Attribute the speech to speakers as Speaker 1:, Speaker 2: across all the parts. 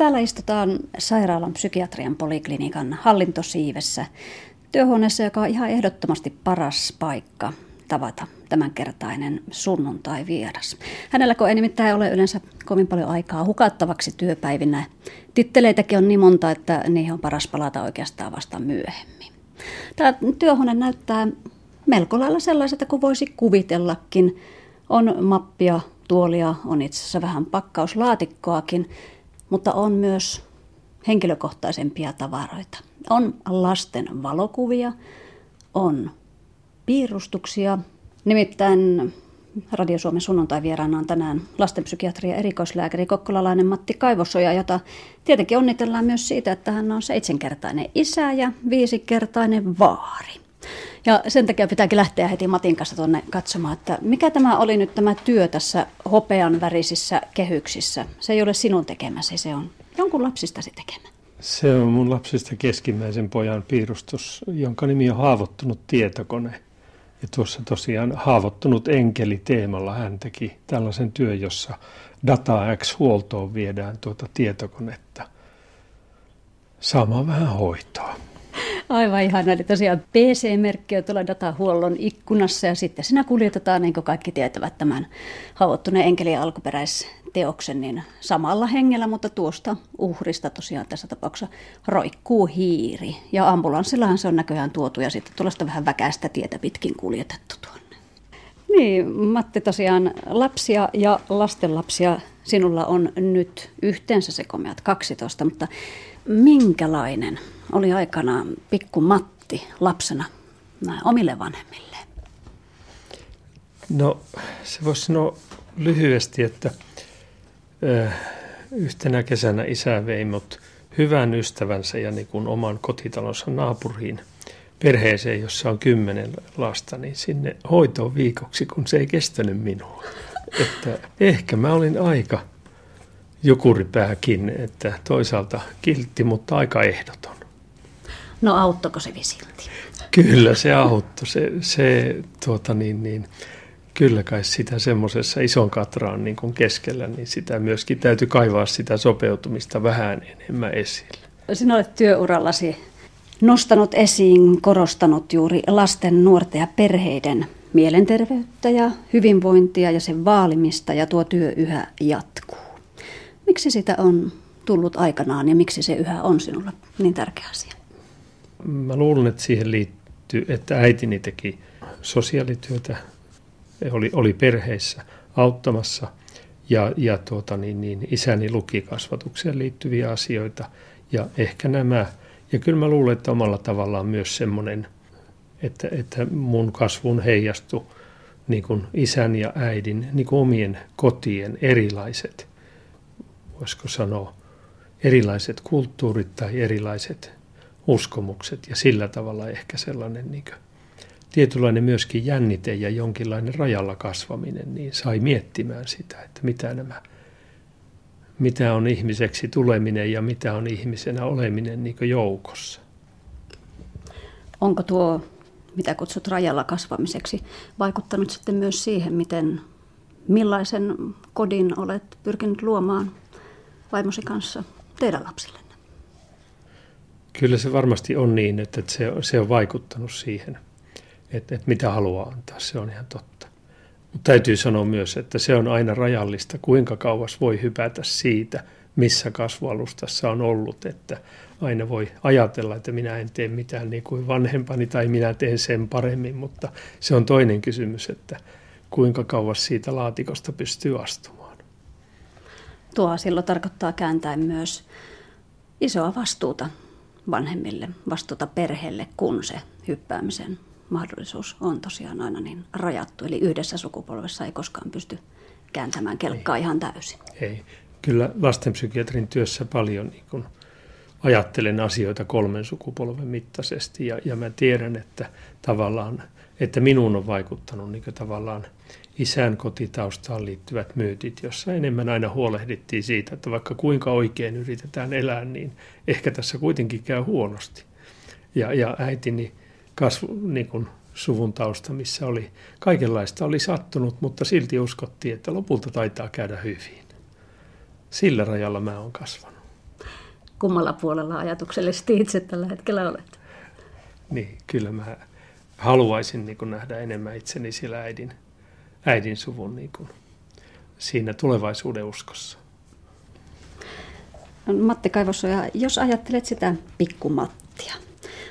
Speaker 1: Täällä istutaan sairaalan psykiatrian poliklinikan hallintosiivessä työhuoneessa, joka on ihan ehdottomasti paras paikka tavata tämänkertainen sunnuntai vieras. Hänellä kun ei nimittäin ole yleensä kovin paljon aikaa hukattavaksi työpäivinä. Titteleitäkin on niin monta, että niihin on paras palata oikeastaan vasta myöhemmin. Tämä työhuone näyttää melko lailla sellaiselta kuin voisi kuvitellakin. On mappia, tuolia, on itse asiassa vähän pakkauslaatikkoakin, mutta on myös henkilökohtaisempia tavaroita. On lasten valokuvia, on piirustuksia. Nimittäin Radio Suomen sunnuntai vieraana on tänään lastenpsykiatria erikoislääkäri kokkolalainen Matti Kaivosoja, jota tietenkin onnitellaan myös siitä, että hän on seitsemänkertainen isä ja viisikertainen vaari. Ja sen takia pitääkin lähteä heti Matin kanssa tuonne katsomaan, että mikä tämä oli nyt tämä työ tässä hopean värisissä kehyksissä. Se ei ole sinun tekemäsi, se on jonkun lapsistasi tekemä.
Speaker 2: Se on mun lapsista keskimmäisen pojan piirustus, jonka nimi on Haavoittunut tietokone. Ja tuossa tosiaan Haavoittunut enkeli teemalla hän teki tällaisen työn, jossa Data X-huoltoon viedään tuota tietokonetta saamaan vähän hoitoa.
Speaker 1: Aivan ihana. Eli tosiaan PC-merkki on tuolla datahuollon ikkunassa ja sitten siinä kuljetetaan, niin kuin kaikki tietävät, tämän haavoittuneen enkelin alkuperäisteoksen niin samalla hengellä, mutta tuosta uhrista tosiaan tässä tapauksessa roikkuu hiiri. Ja ambulanssillahan se on näköjään tuotu ja sitten tuollaista vähän väkäistä tietä pitkin kuljetettu tuonne. Niin, Matti tosiaan lapsia ja lastenlapsia sinulla on nyt yhteensä se komeat 12, mutta minkälainen oli aikanaan pikku Matti lapsena omille vanhemmille?
Speaker 2: No se voisi sanoa lyhyesti, että yhtenä kesänä isä vei mut hyvän ystävänsä ja niin kuin oman kotitalonsa naapuriin perheeseen, jossa on kymmenen lasta, niin sinne hoitoon viikoksi, kun se ei kestänyt minua. Että ehkä mä olin aika jukuripääkin, että toisaalta kiltti, mutta aika ehdoton.
Speaker 1: No auttoko se silti?
Speaker 2: Kyllä se auttoi. Se, se tuota niin, niin, kyllä kai sitä semmoisessa ison katraan niin kuin keskellä, niin sitä myöskin täytyy kaivaa sitä sopeutumista vähän enemmän esille.
Speaker 1: Sinä olet työurallasi nostanut esiin, korostanut juuri lasten, nuorten ja perheiden mielenterveyttä ja hyvinvointia ja sen vaalimista ja tuo työ yhä jatkuu. Miksi sitä on tullut aikanaan ja miksi se yhä on sinulle niin tärkeä asia?
Speaker 2: Mä luulen, että siihen liittyy, että äitini teki sosiaalityötä, oli, oli perheissä auttamassa ja, ja tuota, niin, niin, isäni luki kasvatukseen liittyviä asioita ja ehkä nämä, ja kyllä mä luulen, että omalla tavallaan myös semmoinen, että, että mun kasvun heijastui niin kuin isän ja äidin niin kuin omien kotien erilaiset, voisiko sanoa, erilaiset kulttuurit tai erilaiset uskomukset ja sillä tavalla ehkä sellainen niin kuin, tietynlainen myöskin jännite ja jonkinlainen rajalla kasvaminen, niin sai miettimään sitä, että mitä nämä mitä on ihmiseksi tuleminen ja mitä on ihmisenä oleminen niin joukossa.
Speaker 1: Onko tuo, mitä kutsut rajalla kasvamiseksi, vaikuttanut sitten myös siihen, miten millaisen kodin olet pyrkinyt luomaan vaimosi kanssa teidän lapsille?
Speaker 2: Kyllä se varmasti on niin, että se, se on vaikuttanut siihen, että, että mitä haluaa antaa. Se on ihan totta. Mutta täytyy sanoa myös, että se on aina rajallista, kuinka kauas voi hypätä siitä, missä kasvualustassa on ollut, että aina voi ajatella, että minä en tee mitään niin kuin vanhempani tai minä teen sen paremmin, mutta se on toinen kysymys, että kuinka kauas siitä laatikosta pystyy astumaan.
Speaker 1: Tuo silloin tarkoittaa kääntäen myös isoa vastuuta vanhemmille, vastuuta perheelle, kun se hyppäämisen mahdollisuus on tosiaan aina niin rajattu. Eli yhdessä sukupolvessa ei koskaan pysty kääntämään kelkkaa ei. ihan täysin.
Speaker 2: Ei. Kyllä lastenpsykiatrin työssä paljon niin kun ajattelen asioita kolmen sukupolven mittaisesti ja, ja mä tiedän, että tavallaan, että minuun on vaikuttanut niin tavallaan isän kotitaustaan liittyvät myytit, jossa enemmän aina huolehdittiin siitä, että vaikka kuinka oikein yritetään elää, niin ehkä tässä kuitenkin käy huonosti. Ja, ja äitini kasvu, niin kuin suvun tausta, missä oli kaikenlaista oli sattunut, mutta silti uskottiin, että lopulta taitaa käydä hyvin. Sillä rajalla mä oon kasvanut.
Speaker 1: kummalla puolella ajatuksellisesti itse tällä hetkellä olet?
Speaker 2: Niin, kyllä mä haluaisin niin kuin nähdä enemmän itseni siellä äidin, äidin suvun niin kuin, siinä tulevaisuuden uskossa.
Speaker 1: Matti Kaivosoja, jos ajattelet sitä pikkumattia,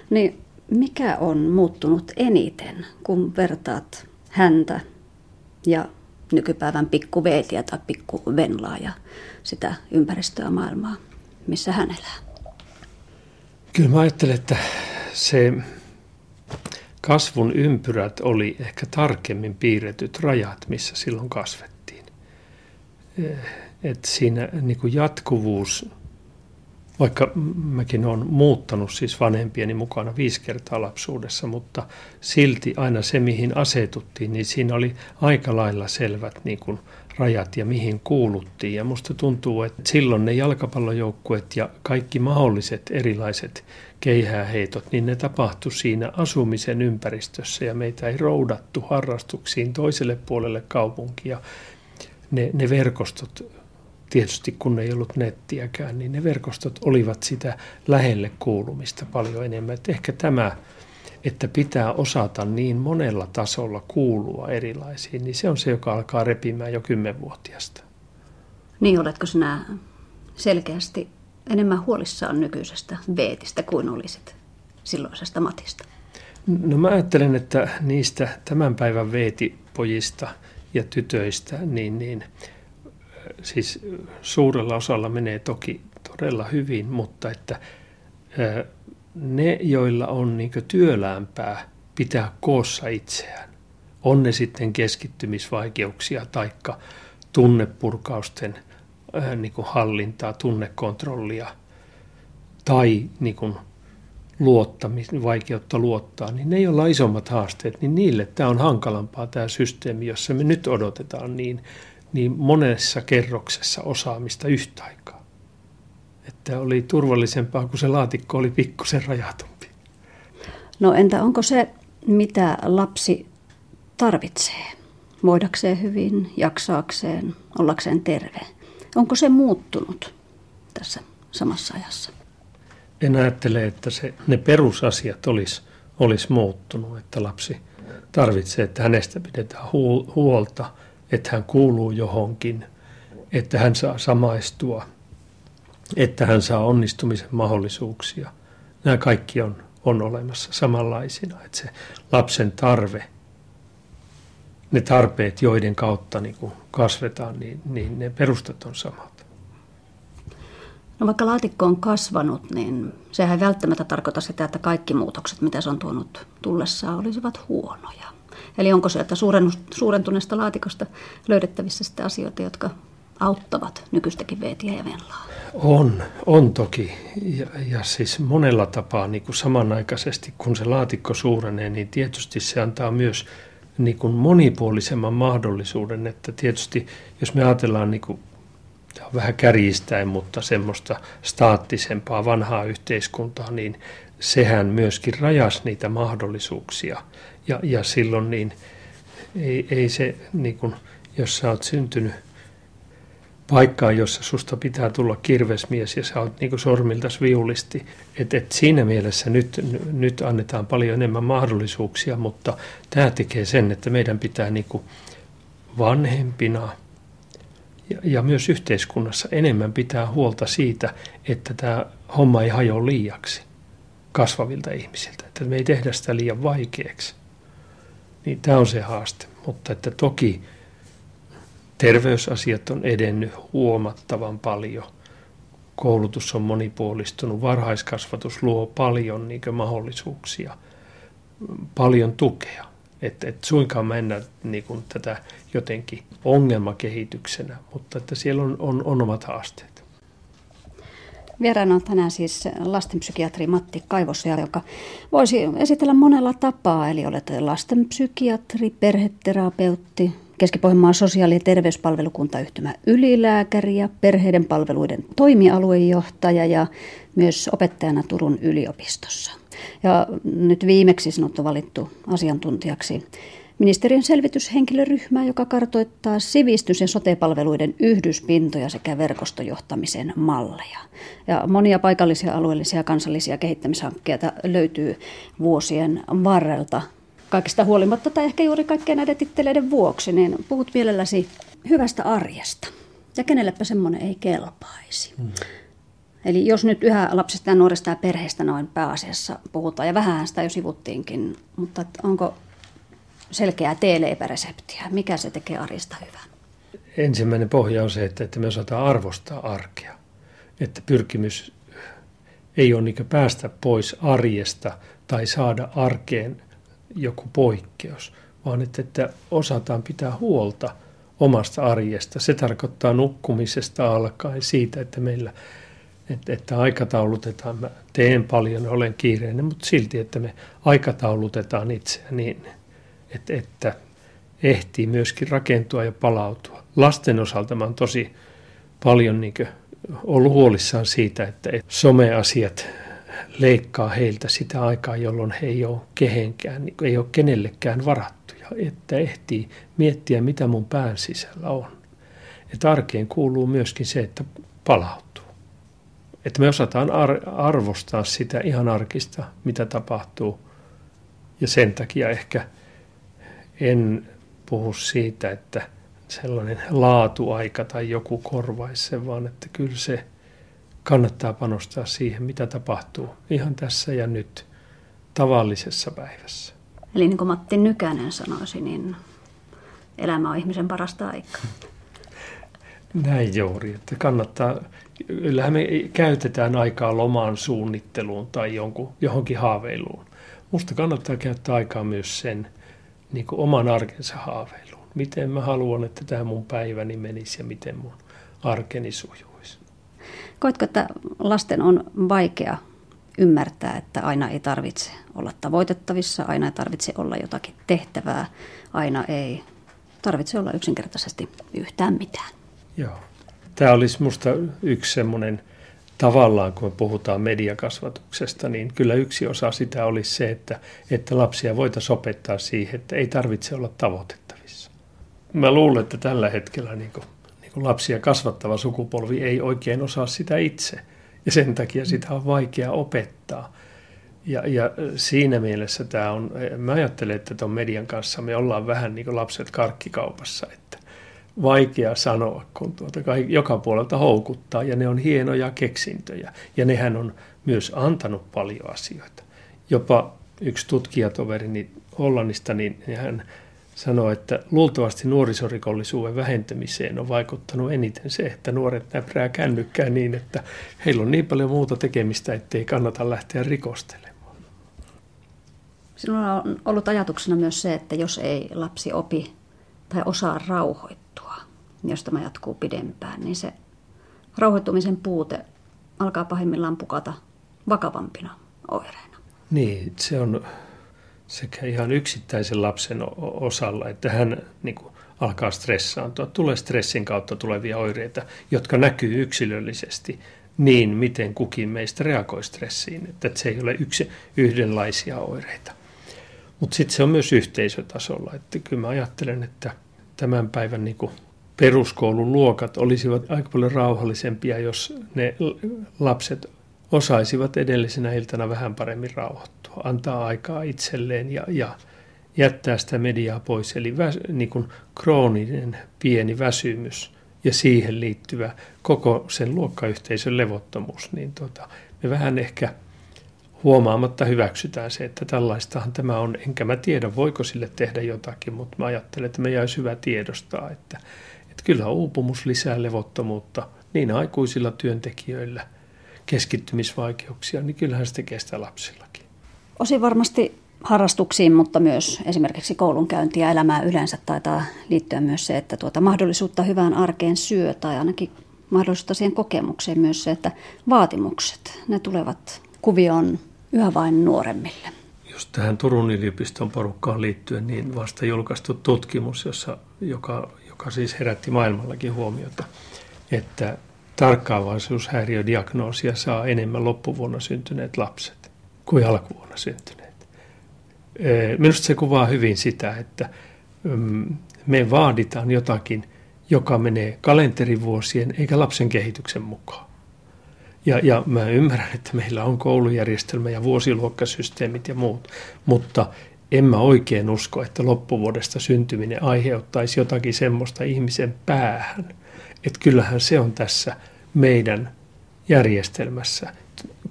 Speaker 1: niin mikä on muuttunut eniten, kun vertaat häntä ja nykypäivän pikkuveetiä tai pikkuvenlaa ja sitä ympäristöä maailmaa, missä hän elää?
Speaker 2: Kyllä mä ajattelen, että se kasvun ympyrät oli ehkä tarkemmin piirretyt rajat, missä silloin kasvettiin. Eh, Et siinä niin kuin jatkuvuus vaikka mäkin olen muuttanut siis vanhempieni mukana viisi kertaa lapsuudessa, mutta silti aina se, mihin asetuttiin, niin siinä oli aika lailla selvät niin kuin rajat ja mihin kuuluttiin. Ja musta tuntuu, että silloin ne jalkapallojoukkueet ja kaikki mahdolliset erilaiset keihääheitot, niin ne tapahtui siinä asumisen ympäristössä ja meitä ei roudattu harrastuksiin toiselle puolelle kaupunkia. Ne, ne verkostot tietysti kun ei ollut nettiäkään, niin ne verkostot olivat sitä lähelle kuulumista paljon enemmän. Et ehkä tämä, että pitää osata niin monella tasolla kuulua erilaisiin, niin se on se, joka alkaa repimään jo kymmenvuotiaasta.
Speaker 1: Niin, oletko sinä selkeästi enemmän huolissaan nykyisestä Veetistä kuin olisit silloisesta Matista?
Speaker 2: No mä ajattelen, että niistä tämän päivän Veetipojista ja tytöistä, niin, niin siis suurella osalla menee toki todella hyvin, mutta että ne, joilla on niin työlämpää pitää koossa itseään, on ne sitten keskittymisvaikeuksia tai tunnepurkausten niin hallintaa, tunnekontrollia tai niin kuin luottamis, vaikeutta luottaa, niin ne, joilla on isommat haasteet, niin niille tämä on hankalampaa tämä systeemi, jossa me nyt odotetaan niin niin monessa kerroksessa osaamista yhtä aikaa. Että oli turvallisempaa, kun se laatikko oli pikkusen rajatumpi.
Speaker 1: No entä onko se, mitä lapsi tarvitsee? Voidakseen hyvin, jaksaakseen, ollakseen terve. Onko se muuttunut tässä samassa ajassa?
Speaker 2: En ajattele, että se, ne perusasiat olisi olis muuttunut, että lapsi tarvitsee, että hänestä pidetään huolta – että hän kuuluu johonkin, että hän saa samaistua, että hän saa onnistumisen mahdollisuuksia. Nämä kaikki on, on olemassa samanlaisina, että se lapsen tarve, ne tarpeet, joiden kautta niin kuin kasvetaan, niin, niin ne perustat on samat.
Speaker 1: No vaikka laatikko on kasvanut, niin sehän ei välttämättä tarkoita sitä, että kaikki muutokset, mitä se on tuonut tullessaan, olisivat huonoja. Eli onko sieltä suurentuneesta laatikosta löydettävissä sitten asioita, jotka auttavat nykyistäkin veetiä ja venlaa?
Speaker 2: On, on toki. Ja, ja siis monella tapaa niin kuin samanaikaisesti, kun se laatikko suurenee, niin tietysti se antaa myös niin kuin monipuolisemman mahdollisuuden. Että tietysti, jos me ajatellaan niin kuin, vähän kärjistäen, mutta semmoista staattisempaa vanhaa yhteiskuntaa, niin sehän myöskin rajas niitä mahdollisuuksia. Ja, ja silloin niin ei, ei se, niin kuin, jos sä oot syntynyt paikkaan, jossa susta pitää tulla kirvesmies ja sä oot niin sormiltas viulisti. Et, et siinä mielessä nyt, nyt annetaan paljon enemmän mahdollisuuksia, mutta tämä tekee sen, että meidän pitää niin vanhempina ja, ja myös yhteiskunnassa enemmän pitää huolta siitä, että tämä homma ei hajoa liiaksi kasvavilta ihmisiltä, että me ei tehdä sitä liian vaikeaksi. Niin tämä on se haaste. Mutta että toki terveysasiat on edennyt huomattavan paljon. Koulutus on monipuolistunut, varhaiskasvatus luo paljon niin mahdollisuuksia, paljon tukea. Että et suinkaan mennä niin kuin tätä jotenkin ongelmakehityksenä, mutta että siellä on, on, on omat haasteet.
Speaker 1: Vieraana on tänään siis lastenpsykiatri Matti Kaivosia, joka voisi esitellä monella tapaa. Eli olet lastenpsykiatri, perheterapeutti, Keski-Pohjanmaan sosiaali- ja terveyspalvelukuntayhtymä ylilääkäri ja perheiden palveluiden toimialuejohtaja ja myös opettajana Turun yliopistossa. Ja nyt viimeksi sinut on valittu asiantuntijaksi ministeriön selvityshenkilöryhmää, joka kartoittaa sivistys- ja sotepalveluiden yhdyspintoja sekä verkostojohtamisen malleja. Ja monia paikallisia, alueellisia ja kansallisia kehittämishankkeita löytyy vuosien varrelta. Kaikista huolimatta tai ehkä juuri kaikkien näiden titteleiden vuoksi, niin puhut mielelläsi hyvästä arjesta. Ja kenellepä semmoinen ei kelpaisi. Hmm. Eli jos nyt yhä lapsista ja nuorista ja perheistä noin pääasiassa puhutaan, ja vähän sitä jo sivuttiinkin, mutta onko selkeää teeleipäreseptiä? Mikä se tekee arjesta hyvän?
Speaker 2: Ensimmäinen pohja on se, että me osataan arvostaa arkea. Että pyrkimys ei ole niin päästä pois arjesta tai saada arkeen joku poikkeus, vaan että, että osataan pitää huolta omasta arjesta. Se tarkoittaa nukkumisesta alkaen siitä, että meillä että, että aikataulutetaan. Mä teen paljon, olen kiireinen, mutta silti, että me aikataulutetaan itseä niin, että, että ehtii myöskin rakentua ja palautua. Lasten osalta mä oon tosi paljon niin ollut huolissaan siitä, että someasiat leikkaa heiltä sitä aikaa, jolloin he ei ole kehenkään, ei ole kenellekään varattuja, että ehtii miettiä, mitä mun pään sisällä on. Että arkeen kuuluu myöskin se, että palautuu. Että me osataan ar- arvostaa sitä ihan arkista, mitä tapahtuu. Ja sen takia ehkä – en puhu siitä, että sellainen laatuaika tai joku korvaisi sen, vaan että kyllä se kannattaa panostaa siihen, mitä tapahtuu ihan tässä ja nyt tavallisessa päivässä.
Speaker 1: Eli niin kuin Matti Nykänen sanoisi, niin elämä on ihmisen parasta aikaa.
Speaker 2: Näin juuri, että kannattaa, kyllähän me käytetään aikaa lomaan suunnitteluun tai jonkun, johonkin haaveiluun. Musta kannattaa käyttää aikaa myös sen niin kuin oman arkensa haaveiluun. Miten mä haluan, että tämä mun päiväni menisi ja miten mun arkeni sujuisi.
Speaker 1: Koetko, että lasten on vaikea ymmärtää, että aina ei tarvitse olla tavoitettavissa, aina ei tarvitse olla jotakin tehtävää, aina ei tarvitse olla yksinkertaisesti yhtään mitään.
Speaker 2: Joo. Tämä olisi minusta yksi semmoinen tavallaan, kun me puhutaan mediakasvatuksesta, niin kyllä yksi osa sitä olisi se, että, että lapsia voitaisiin opettaa siihen, että ei tarvitse olla tavoitettavissa. Mä luulen, että tällä hetkellä niin lapsia kasvattava sukupolvi ei oikein osaa sitä itse. Ja sen takia sitä on vaikea opettaa. Ja, ja siinä mielessä tämä on, mä ajattelen, että tuon median kanssa me ollaan vähän niin kuin lapset karkkikaupassa, että vaikea sanoa, kun tuota joka puolelta houkuttaa ja ne on hienoja keksintöjä. Ja nehän on myös antanut paljon asioita. Jopa yksi tutkijatoverini Hollannista, niin hän sanoi, että luultavasti nuorisorikollisuuden vähentämiseen on vaikuttanut eniten se, että nuoret näprää kännykkää niin, että heillä on niin paljon muuta tekemistä, ettei kannata lähteä rikostelemaan.
Speaker 1: Sinulla on ollut ajatuksena myös se, että jos ei lapsi opi tai osaa rauhoittaa, jos tämä jatkuu pidempään, niin se rauhoittumisen puute alkaa pahimmillaan pukata vakavampina oireina.
Speaker 2: Niin, se on sekä ihan yksittäisen lapsen osalla, että hän niin kuin, alkaa stressaantua. Tulee stressin kautta tulevia oireita, jotka näkyy yksilöllisesti niin, miten kukin meistä reagoi stressiin. Että se ei ole yksi yhdenlaisia oireita. Mutta sitten se on myös yhteisötasolla. Että kyllä mä ajattelen, että tämän päivän niin kuin peruskoulun luokat olisivat aika paljon rauhallisempia, jos ne lapset osaisivat edellisenä iltana vähän paremmin rauhoittua, antaa aikaa itselleen ja, ja jättää sitä mediaa pois. Eli väs, niin kuin krooninen pieni väsymys ja siihen liittyvä koko sen luokkayhteisön levottomuus, niin tota, me vähän ehkä huomaamatta hyväksytään se, että tällaistahan tämä on, enkä mä tiedä voiko sille tehdä jotakin, mutta mä ajattelen, että me jäisi hyvä tiedostaa, että että kyllä uupumus lisää levottomuutta niin aikuisilla työntekijöillä, keskittymisvaikeuksia, niin kyllähän se tekee sitä lapsillakin.
Speaker 1: Osin varmasti harrastuksiin, mutta myös esimerkiksi koulunkäyntiä ja elämää yleensä taitaa liittyä myös se, että tuota mahdollisuutta hyvään arkeen syö tai ainakin mahdollisuutta siihen kokemukseen myös se, että vaatimukset, ne tulevat kuvioon yhä vain nuoremmille.
Speaker 2: Jos tähän Turun yliopiston porukkaan liittyen, niin vasta julkaistu tutkimus, jossa, joka, joka siis herätti maailmallakin huomiota, että tarkkaavaisuushäiriödiagnoosia saa enemmän loppuvuonna syntyneet lapset kuin alkuvuonna syntyneet. Minusta se kuvaa hyvin sitä, että me vaaditaan jotakin, joka menee kalenterivuosien eikä lapsen kehityksen mukaan. Ja, ja mä ymmärrän, että meillä on koulujärjestelmä ja vuosiluokkasysteemit ja muut, mutta en mä oikein usko, että loppuvuodesta syntyminen aiheuttaisi jotakin semmoista ihmisen päähän. Että kyllähän se on tässä meidän järjestelmässä.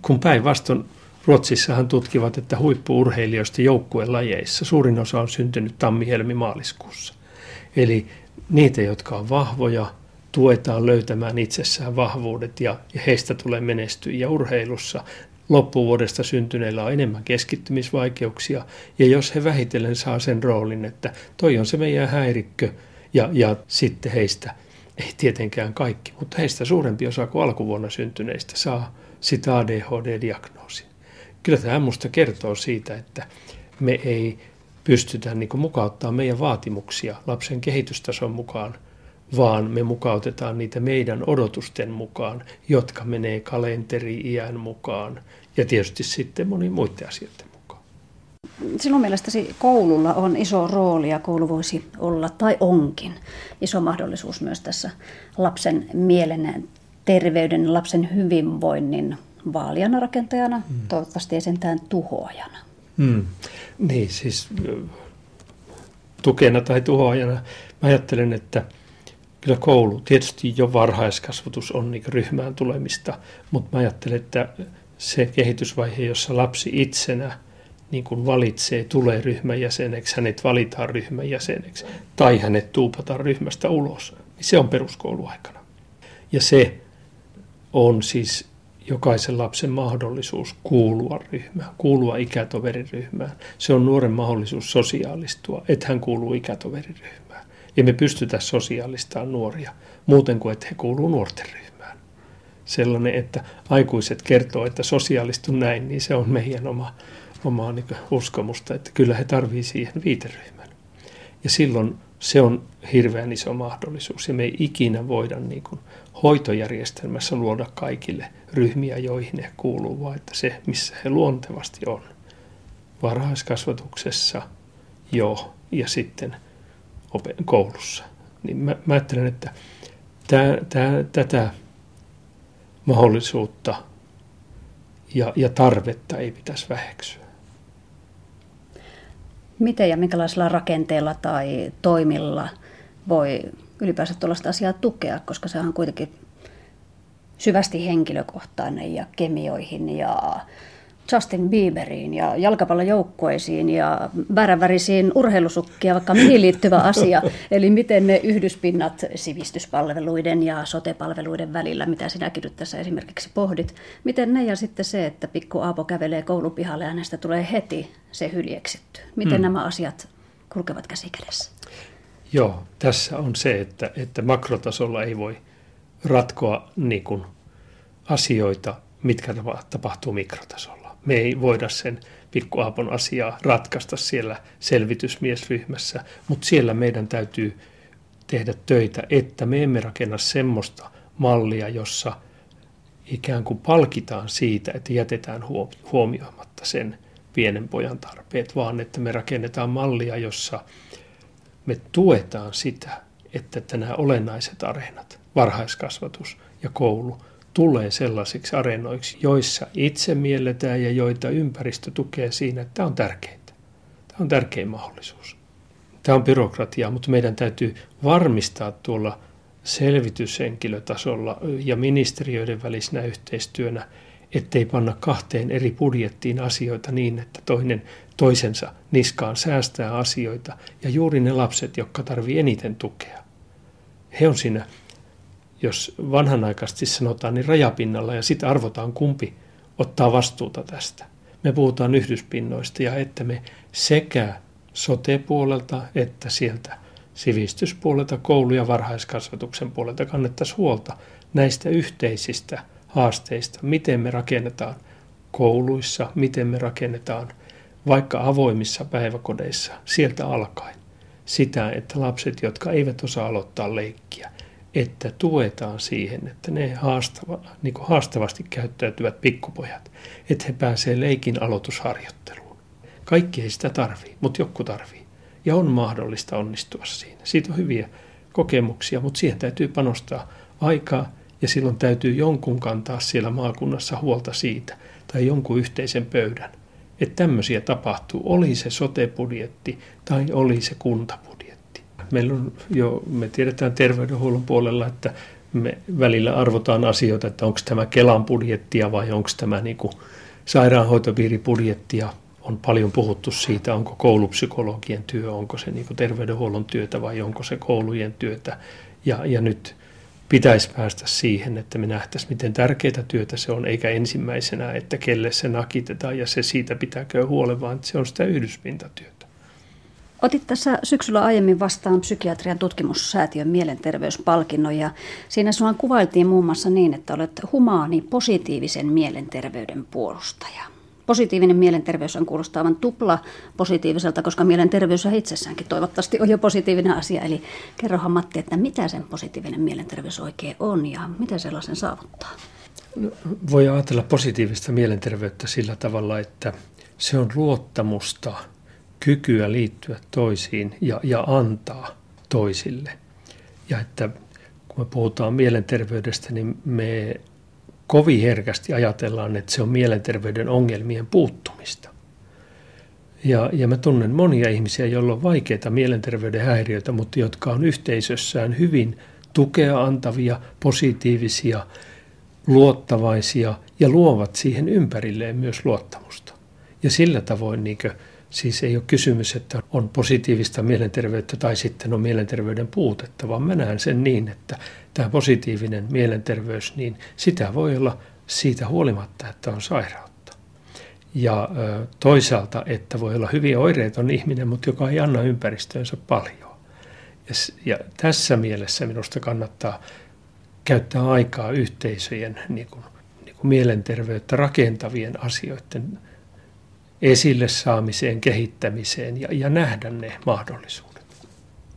Speaker 2: Kun päinvastoin Ruotsissahan tutkivat, että huippuurheilijoista joukkuelajeissa suurin osa on syntynyt tammi-helmi-maaliskuussa. Eli niitä, jotka on vahvoja, tuetaan löytämään itsessään vahvuudet ja, heistä tulee menestyjiä urheilussa. Loppuvuodesta syntyneillä on enemmän keskittymisvaikeuksia ja jos he vähitellen saa sen roolin, että toi on se meidän häirikkö ja, ja sitten heistä, ei tietenkään kaikki, mutta heistä suurempi osa kuin alkuvuonna syntyneistä saa sitä ADHD-diagnoosin. Kyllä tämä minusta kertoo siitä, että me ei pystytä niin mukauttaa meidän vaatimuksia lapsen kehitystason mukaan – vaan me mukautetaan niitä meidän odotusten mukaan, jotka menee kalenteri-iän mukaan ja tietysti sitten moni muiden asioiden mukaan.
Speaker 1: Sinun mielestäsi koululla on iso rooli ja koulu voisi olla tai onkin iso mahdollisuus myös tässä lapsen mielen terveyden, lapsen hyvinvoinnin vaalijana, rakentajana, hmm. toivottavasti ei sentään tuhoajana.
Speaker 2: Hmm. Niin, siis tukena tai tuhoajana. Mä ajattelen, että – kyllä koulu, tietysti jo varhaiskasvatus on niin ryhmään tulemista, mutta mä ajattelen, että se kehitysvaihe, jossa lapsi itsenä niin kuin valitsee, tulee ryhmän jäseneksi, hänet valitaan ryhmän jäseneksi tai hänet tuupataan ryhmästä ulos, niin se on peruskouluaikana. Ja se on siis jokaisen lapsen mahdollisuus kuulua ryhmään, kuulua ikätoveriryhmään. Se on nuoren mahdollisuus sosiaalistua, että hän kuuluu ikätoveriryhmään. Ja me pystytä sosiaalistamaan nuoria muuten kuin että he kuuluu nuorten ryhmään. Sellainen, että aikuiset kertoo, että sosiaalistu näin, niin se on meidän oma, omaa niin uskomusta, että kyllä he tarvitsevat siihen viiteryhmän. Ja silloin se on hirveän iso mahdollisuus ja me ei ikinä voida niin kuin hoitojärjestelmässä luoda kaikille ryhmiä, joihin he kuuluu, vaan että se, missä he luontevasti on. Varhaiskasvatuksessa jo ja sitten – koulussa. Niin mä, mä ajattelen, että tää, tää, tätä mahdollisuutta ja, ja tarvetta ei pitäisi väheksyä.
Speaker 1: Miten ja minkälaisella rakenteella tai toimilla voi ylipäänsä tuollaista asiaa tukea, koska se on kuitenkin syvästi henkilökohtainen ja kemioihin ja Justin Bieberiin ja jalkapallojoukkueisiin ja värävärisiin urheilusukkia, vaikka mihin liittyvä asia. Eli miten ne yhdyspinnat sivistyspalveluiden ja sotepalveluiden välillä, mitä sinäkin nyt tässä esimerkiksi pohdit, miten ne ja sitten se, että pikku Aapo kävelee koulupihalle ja hänestä tulee heti se hyljeksitty. Miten hmm. nämä asiat kulkevat käsi kädessä?
Speaker 2: Joo, tässä on se, että, että makrotasolla ei voi ratkoa niin kuin asioita, mitkä tapahtuu mikrotasolla me ei voida sen pikkuaapon asiaa ratkaista siellä selvitysmiesryhmässä, mutta siellä meidän täytyy tehdä töitä, että me emme rakenna semmoista mallia, jossa ikään kuin palkitaan siitä, että jätetään huomioimatta sen pienen pojan tarpeet, vaan että me rakennetaan mallia, jossa me tuetaan sitä, että nämä olennaiset areenat, varhaiskasvatus ja koulu, tulee sellaisiksi areenoiksi, joissa itse mielletään ja joita ympäristö tukee siinä, että tämä on tärkeintä. Tämä on tärkein mahdollisuus. Tämä on byrokratiaa, mutta meidän täytyy varmistaa tuolla selvityshenkilötasolla ja ministeriöiden välisenä yhteistyönä, ettei panna kahteen eri budjettiin asioita niin, että toinen toisensa niskaan säästää asioita. Ja juuri ne lapset, jotka tarvitsevat eniten tukea, he on siinä jos vanhanaikaisesti sanotaan, niin rajapinnalla ja sitten arvotaan kumpi ottaa vastuuta tästä. Me puhutaan yhdyspinnoista ja että me sekä sote-puolelta että sieltä sivistyspuolelta, koulu- ja varhaiskasvatuksen puolelta kannettaisiin huolta näistä yhteisistä haasteista, miten me rakennetaan kouluissa, miten me rakennetaan vaikka avoimissa päiväkodeissa sieltä alkaen sitä, että lapset, jotka eivät osaa aloittaa leikkiä, että tuetaan siihen, että ne haastava, niin haastavasti käyttäytyvät pikkupojat, että he pääsevät leikin aloitusharjoitteluun. Kaikki ei sitä tarvii, mutta joku tarvii. Ja on mahdollista onnistua siinä. Siitä on hyviä kokemuksia, mutta siihen täytyy panostaa aikaa ja silloin täytyy jonkun kantaa siellä maakunnassa huolta siitä tai jonkun yhteisen pöydän, että tämmöisiä tapahtuu, oli se sotebudjetti tai oli se kuntabudjetti. Meillä on jo, me tiedetään terveydenhuollon puolella, että me välillä arvotaan asioita, että onko tämä Kelan budjettia vai onko tämä niin kuin sairaanhoitopiiribudjettia. On paljon puhuttu siitä, onko koulupsykologien työ, onko se niin kuin terveydenhuollon työtä vai onko se koulujen työtä. Ja, ja nyt pitäisi päästä siihen, että me nähtäisiin, miten tärkeää työtä se on, eikä ensimmäisenä, että kelle se nakitetaan ja se siitä pitääkö huolen, vaan se on sitä yhdyspintatyötä.
Speaker 1: Otit tässä syksyllä aiemmin vastaan psykiatrian tutkimussäätiön mielenterveyspalkinnon ja siinä sinua kuvailtiin muun muassa niin, että olet humaani positiivisen mielenterveyden puolustaja. Positiivinen mielenterveys on kuulostaavan tupla positiiviselta, koska mielenterveys on itsessäänkin toivottavasti on jo positiivinen asia. Eli kerrohan Matti, että mitä sen positiivinen mielenterveys oikein on ja miten sellaisen saavuttaa?
Speaker 2: No, voi ajatella positiivista mielenterveyttä sillä tavalla, että se on luottamusta, kykyä liittyä toisiin ja, ja antaa toisille. Ja että kun me puhutaan mielenterveydestä, niin me kovin herkästi ajatellaan, että se on mielenterveyden ongelmien puuttumista. Ja, ja mä tunnen monia ihmisiä, joilla on vaikeita mielenterveyden häiriöitä, mutta jotka on yhteisössään hyvin tukea antavia, positiivisia, luottavaisia ja luovat siihen ympärilleen myös luottamusta. Ja sillä tavoin niin siis ei ole kysymys, että on positiivista mielenterveyttä tai sitten on mielenterveyden puutetta, vaan mä näen sen niin, että tämä positiivinen mielenterveys, niin sitä voi olla siitä huolimatta, että on sairautta. Ja toisaalta, että voi olla hyvin oireeton ihminen, mutta joka ei anna ympäristöönsä paljon. Ja, ja tässä mielessä minusta kannattaa käyttää aikaa yhteisöjen niin kuin, niin kuin mielenterveyttä rakentavien asioiden esille saamiseen, kehittämiseen ja, ja nähdä ne mahdollisuudet.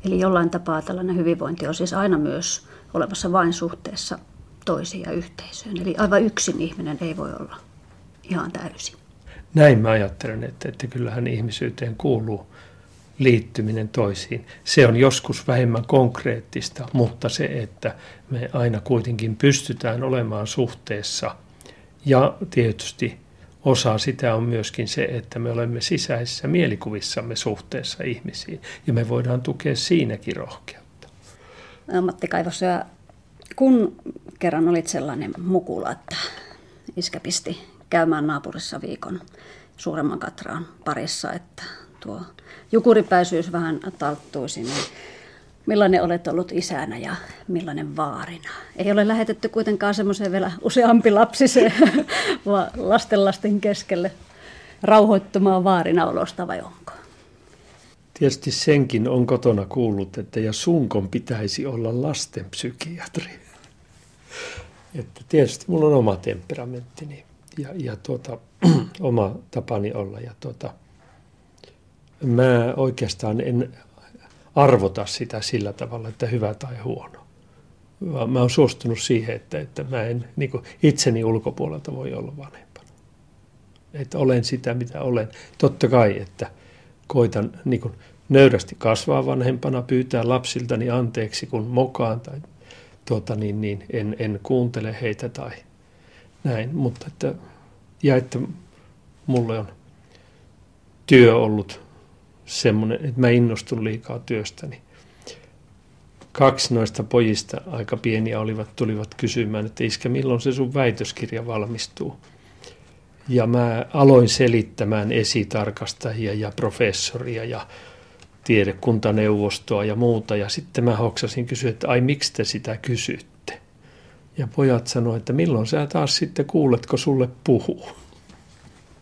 Speaker 1: Eli jollain tapaa tällainen hyvinvointi on siis aina myös olemassa vain suhteessa toisiin ja yhteisöön. Eli aivan yksin ihminen ei voi olla ihan täysin.
Speaker 2: Näin mä ajattelen, että, että kyllähän ihmisyyteen kuuluu liittyminen toisiin. Se on joskus vähemmän konkreettista, mutta se, että me aina kuitenkin pystytään olemaan suhteessa ja tietysti osa sitä on myöskin se, että me olemme sisäisissä mielikuvissamme suhteessa ihmisiin ja me voidaan tukea siinäkin rohkeutta.
Speaker 1: Matti Kaivos, ja kun kerran olit sellainen mukula, että iskä pisti käymään naapurissa viikon suuremman katraan parissa, että tuo jukuripäisyys vähän talttuisi, niin millainen olet ollut isänä ja millainen vaarina? Ei ole lähetetty kuitenkaan semmoiseen vielä useampi lapsiseen, vaan lastenlasten keskelle rauhoittumaan vaarina olosta vai onko?
Speaker 2: Tietysti senkin on kotona kuullut, että ja sunkon pitäisi olla lastenpsykiatri. Että tietysti mulla on oma temperamenttini ja, ja tuota, oma tapani olla. Ja tuota, mä oikeastaan en arvota sitä sillä tavalla, että hyvä tai huono. Mä oon suostunut siihen, että, että mä en niin itseni ulkopuolelta voi olla vanhempana. Että olen sitä, mitä olen. Totta kai, että koitan niin kuin, nöyrästi kasvaa vanhempana, pyytää lapsiltani anteeksi, kun mokaan tai tuota, niin, niin, en, en kuuntele heitä tai näin. Mutta että, ja että mulle on työ ollut semmoinen, että mä innostun liikaa työstäni. Kaksi noista pojista, aika pieniä olivat, tulivat kysymään, että iskä, milloin se sun väitöskirja valmistuu? Ja mä aloin selittämään esitarkastajia ja professoria ja tiedekuntaneuvostoa ja muuta. Ja sitten mä hoksasin kysyä, että ai miksi te sitä kysytte? Ja pojat sanoivat, että milloin sä taas sitten kuuletko sulle puhuu?